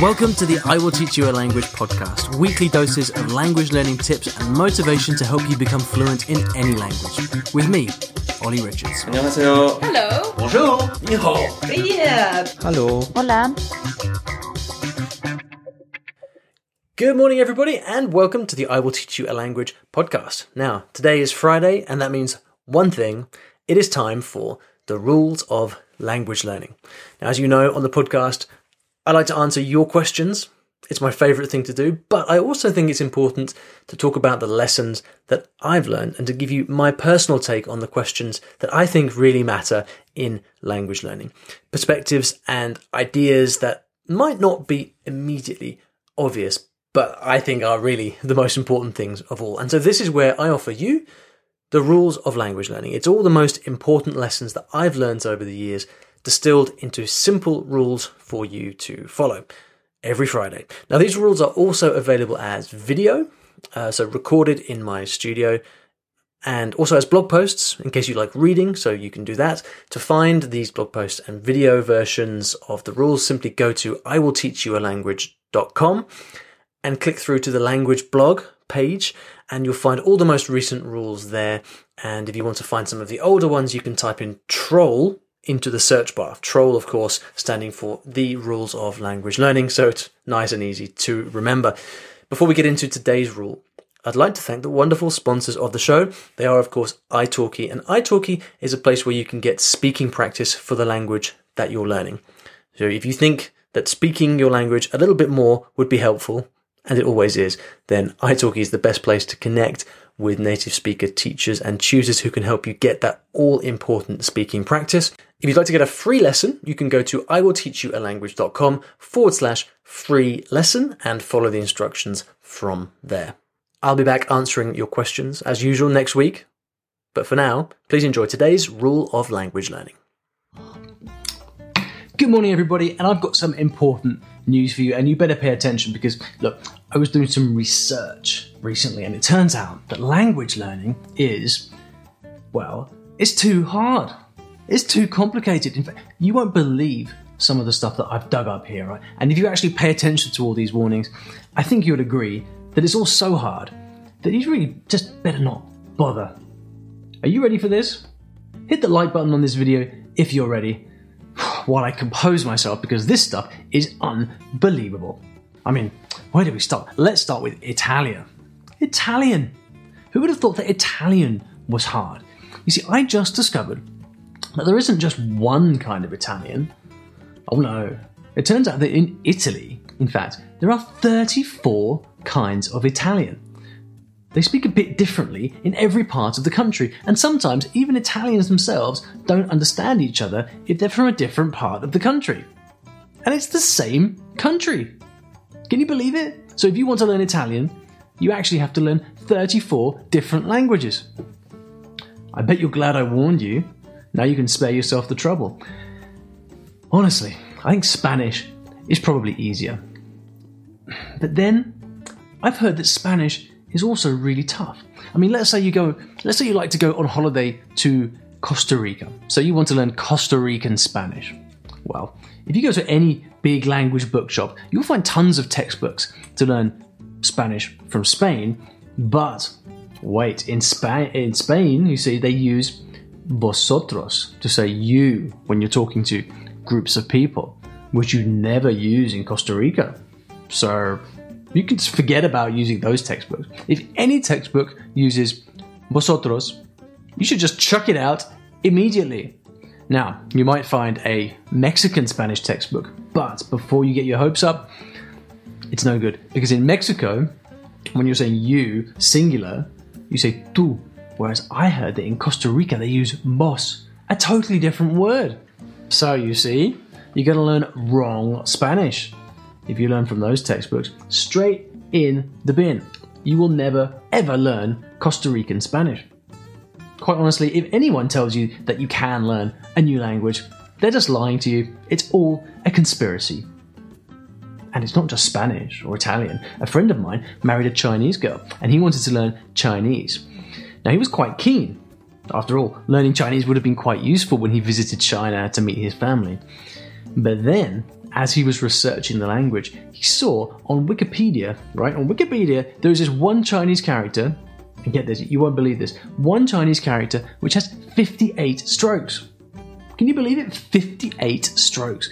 Welcome to the I Will Teach You a Language podcast, weekly doses of language learning tips and motivation to help you become fluent in any language. With me, Ollie Richards. 안녕하세요. Hello. Bonjour. Ni Yeah. Hello. Hola. Good morning, everybody, and welcome to the I Will Teach You a Language podcast. Now, today is Friday, and that means one thing it is time for the rules of language learning. Now, as you know on the podcast, I like to answer your questions. It's my favorite thing to do, but I also think it's important to talk about the lessons that I've learned and to give you my personal take on the questions that I think really matter in language learning. Perspectives and ideas that might not be immediately obvious, but I think are really the most important things of all. And so this is where I offer you the rules of language learning. It's all the most important lessons that I've learned over the years, distilled into simple rules for you to follow every Friday. Now, these rules are also available as video, uh, so recorded in my studio, and also as blog posts in case you like reading, so you can do that. To find these blog posts and video versions of the rules, simply go to iwillteachyoualanguage.com and click through to the language blog page and you'll find all the most recent rules there. And if you want to find some of the older ones, you can type in troll into the search bar. Troll, of course, standing for the rules of language learning. So it's nice and easy to remember. Before we get into today's rule, I'd like to thank the wonderful sponsors of the show. They are, of course, italki, and italki is a place where you can get speaking practice for the language that you're learning. So if you think that speaking your language a little bit more would be helpful, and it always is, then italki is the best place to connect with native speaker teachers and tutors who can help you get that all important speaking practice. If you'd like to get a free lesson, you can go to iwillteachyoualanguage.com forward slash free lesson and follow the instructions from there. I'll be back answering your questions as usual next week. But for now, please enjoy today's rule of language learning. Good morning, everybody, and I've got some important news for you, and you better pay attention because, look, I was doing some research recently, and it turns out that language learning is, well, it's too hard. It's too complicated. In fact, you won't believe some of the stuff that I've dug up here, right? And if you actually pay attention to all these warnings, I think you would agree that it's all so hard that you really just better not bother. Are you ready for this? Hit the like button on this video if you're ready while I compose myself because this stuff is unbelievable. I mean, where do we start? Let's start with Italian. Italian. Who would have thought that Italian was hard? You see, I just discovered that there isn't just one kind of Italian. Oh no. It turns out that in Italy, in fact, there are 34 kinds of Italian. They speak a bit differently in every part of the country, and sometimes even Italians themselves don't understand each other if they're from a different part of the country. And it's the same country. Can you believe it? So if you want to learn Italian, you actually have to learn 34 different languages. I bet you're glad I warned you. Now you can spare yourself the trouble. Honestly, I think Spanish is probably easier. But then, I've heard that Spanish is also really tough. I mean, let's say you go, let's say you like to go on holiday to Costa Rica. So you want to learn Costa Rican Spanish. Well, if you go to any big language bookshop, you'll find tons of textbooks to learn Spanish from Spain. But wait, in, Spa- in Spain, you see, they use vosotros to say you when you're talking to groups of people, which you never use in Costa Rica. So you can forget about using those textbooks. If any textbook uses vosotros, you should just chuck it out immediately. Now, you might find a Mexican Spanish textbook, but before you get your hopes up, it's no good. Because in Mexico, when you're saying you, singular, you say tú. Whereas I heard that in Costa Rica they use vos, a totally different word. So you see, you're going to learn wrong Spanish if you learn from those textbooks, straight in the bin. You will never, ever learn Costa Rican Spanish. Quite honestly, if anyone tells you that you can learn a new language, they're just lying to you. It's all a conspiracy. And it's not just Spanish or Italian. A friend of mine married a Chinese girl and he wanted to learn Chinese. Now, he was quite keen. After all, learning Chinese would have been quite useful when he visited China to meet his family. But then as he was researching the language, he saw on Wikipedia, right, on Wikipedia, there is this one Chinese character, and get this, you won't believe this, one Chinese character which has 58 strokes. Can you believe it? 58 strokes.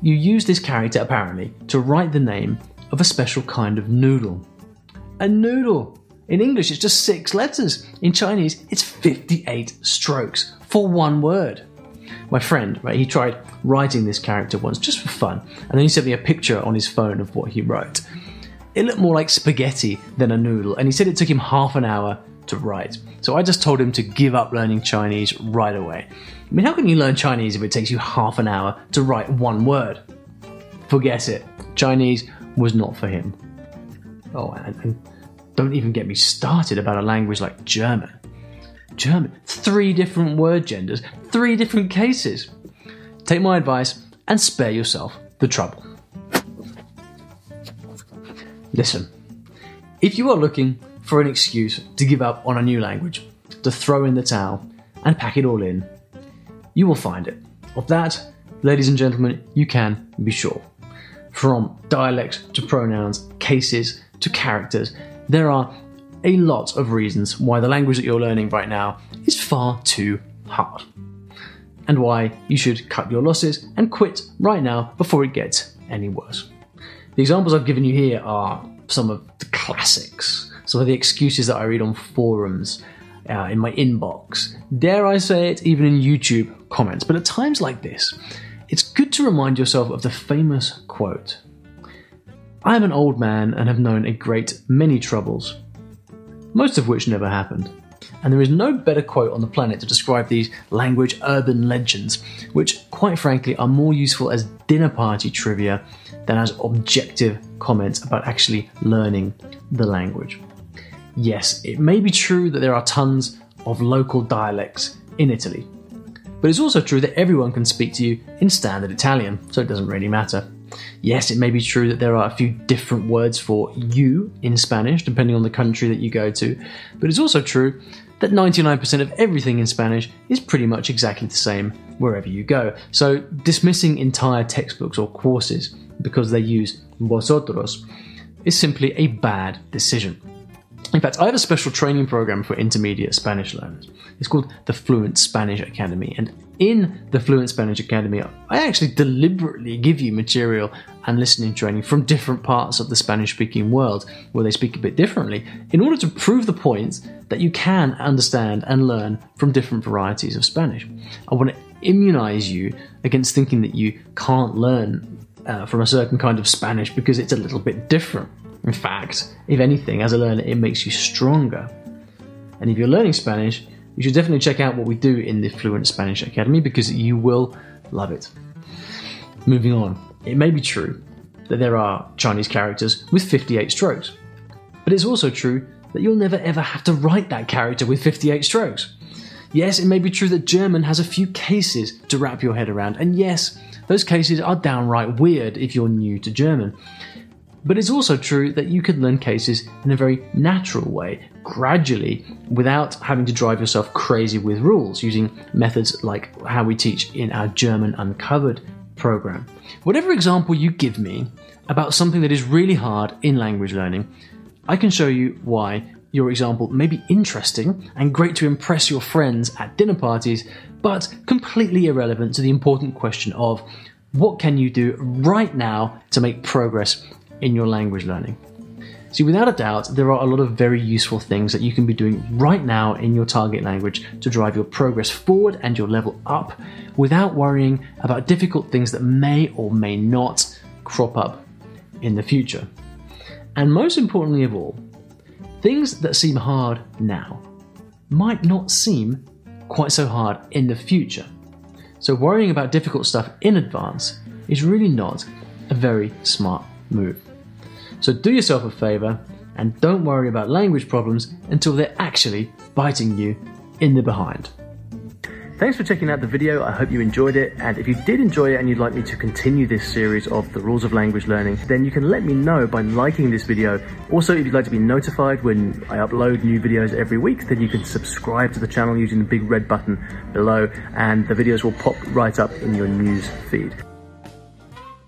You use this character apparently to write the name of a special kind of noodle. A noodle! In English, it's just six letters. In Chinese, it's 58 strokes for one word. My friend, right, he tried writing this character once just for fun, and then he sent me a picture on his phone of what he wrote. It looked more like spaghetti than a noodle, and he said it took him half an hour to write. So I just told him to give up learning Chinese right away. I mean, how can you learn Chinese if it takes you half an hour to write one word? Forget it. Chinese was not for him. Oh, and, and don't even get me started about a language like German. German, three different word genders, three different cases. Take my advice and spare yourself the trouble. Listen, if you are looking for an excuse to give up on a new language, to throw in the towel and pack it all in, you will find it. Of that, ladies and gentlemen, you can be sure. From dialects to pronouns, cases to characters, there are a lot of reasons why the language that you're learning right now is far too hard. And why you should cut your losses and quit right now before it gets any worse. The examples I've given you here are some of the classics, some of the excuses that I read on forums, uh, in my inbox, dare I say it, even in YouTube comments. But at times like this, it's good to remind yourself of the famous quote I am an old man and have known a great many troubles, most of which never happened. And there is no better quote on the planet to describe these language urban legends, which, quite frankly, are more useful as dinner party trivia than as objective comments about actually learning the language. Yes, it may be true that there are tons of local dialects in Italy, but it's also true that everyone can speak to you in standard Italian, so it doesn't really matter. Yes, it may be true that there are a few different words for you in Spanish, depending on the country that you go to, but it's also true that 99% of everything in Spanish is pretty much exactly the same wherever you go. So, dismissing entire textbooks or courses because they use vosotros is simply a bad decision. In fact, I have a special training program for intermediate Spanish learners. It's called the Fluent Spanish Academy. And in the Fluent Spanish Academy, I actually deliberately give you material and listening training from different parts of the Spanish speaking world where they speak a bit differently in order to prove the point that you can understand and learn from different varieties of Spanish. I want to immunize you against thinking that you can't learn uh, from a certain kind of Spanish because it's a little bit different. In fact, if anything, as a learner, it makes you stronger. And if you're learning Spanish, you should definitely check out what we do in the Fluent Spanish Academy because you will love it. Moving on, it may be true that there are Chinese characters with 58 strokes, but it's also true that you'll never ever have to write that character with 58 strokes. Yes, it may be true that German has a few cases to wrap your head around, and yes, those cases are downright weird if you're new to German. But it's also true that you could learn cases in a very natural way, gradually, without having to drive yourself crazy with rules, using methods like how we teach in our German Uncovered program. Whatever example you give me about something that is really hard in language learning, I can show you why your example may be interesting and great to impress your friends at dinner parties, but completely irrelevant to the important question of what can you do right now to make progress in your language learning. See, without a doubt, there are a lot of very useful things that you can be doing right now in your target language to drive your progress forward and your level up without worrying about difficult things that may or may not crop up in the future. And most importantly of all, things that seem hard now might not seem quite so hard in the future. So, worrying about difficult stuff in advance is really not a very smart move. So do yourself a favour and don't worry about language problems until they're actually biting you in the behind. Thanks for checking out the video. I hope you enjoyed it. And if you did enjoy it and you'd like me to continue this series of the rules of language learning, then you can let me know by liking this video. Also, if you'd like to be notified when I upload new videos every week, then you can subscribe to the channel using the big red button below and the videos will pop right up in your news feed.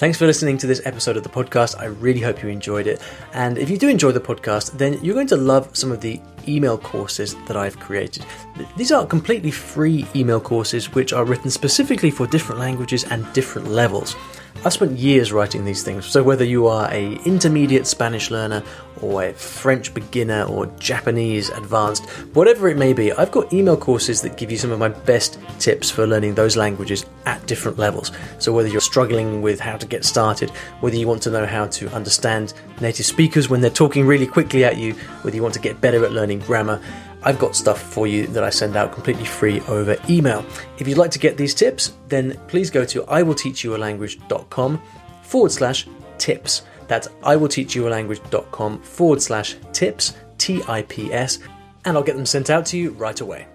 Thanks for listening to this episode of the podcast. I really hope you enjoyed it. And if you do enjoy the podcast, then you're going to love some of the email courses that I've created. These are completely free email courses which are written specifically for different languages and different levels. I've spent years writing these things, so whether you are a intermediate Spanish learner or a French beginner or Japanese advanced, whatever it may be, I've got email courses that give you some of my best tips for learning those languages at different levels. So whether you're struggling with how to get started, whether you want to know how to understand native speakers when they're talking really quickly at you, whether you want to get better at learning grammar, I've got stuff for you that I send out completely free over email. If you'd like to get these tips, then please go to iwillteachyoualanguage.com forward slash tips. That's iwillteachyoualanguage.com forward slash tips, T I P S, and I'll get them sent out to you right away.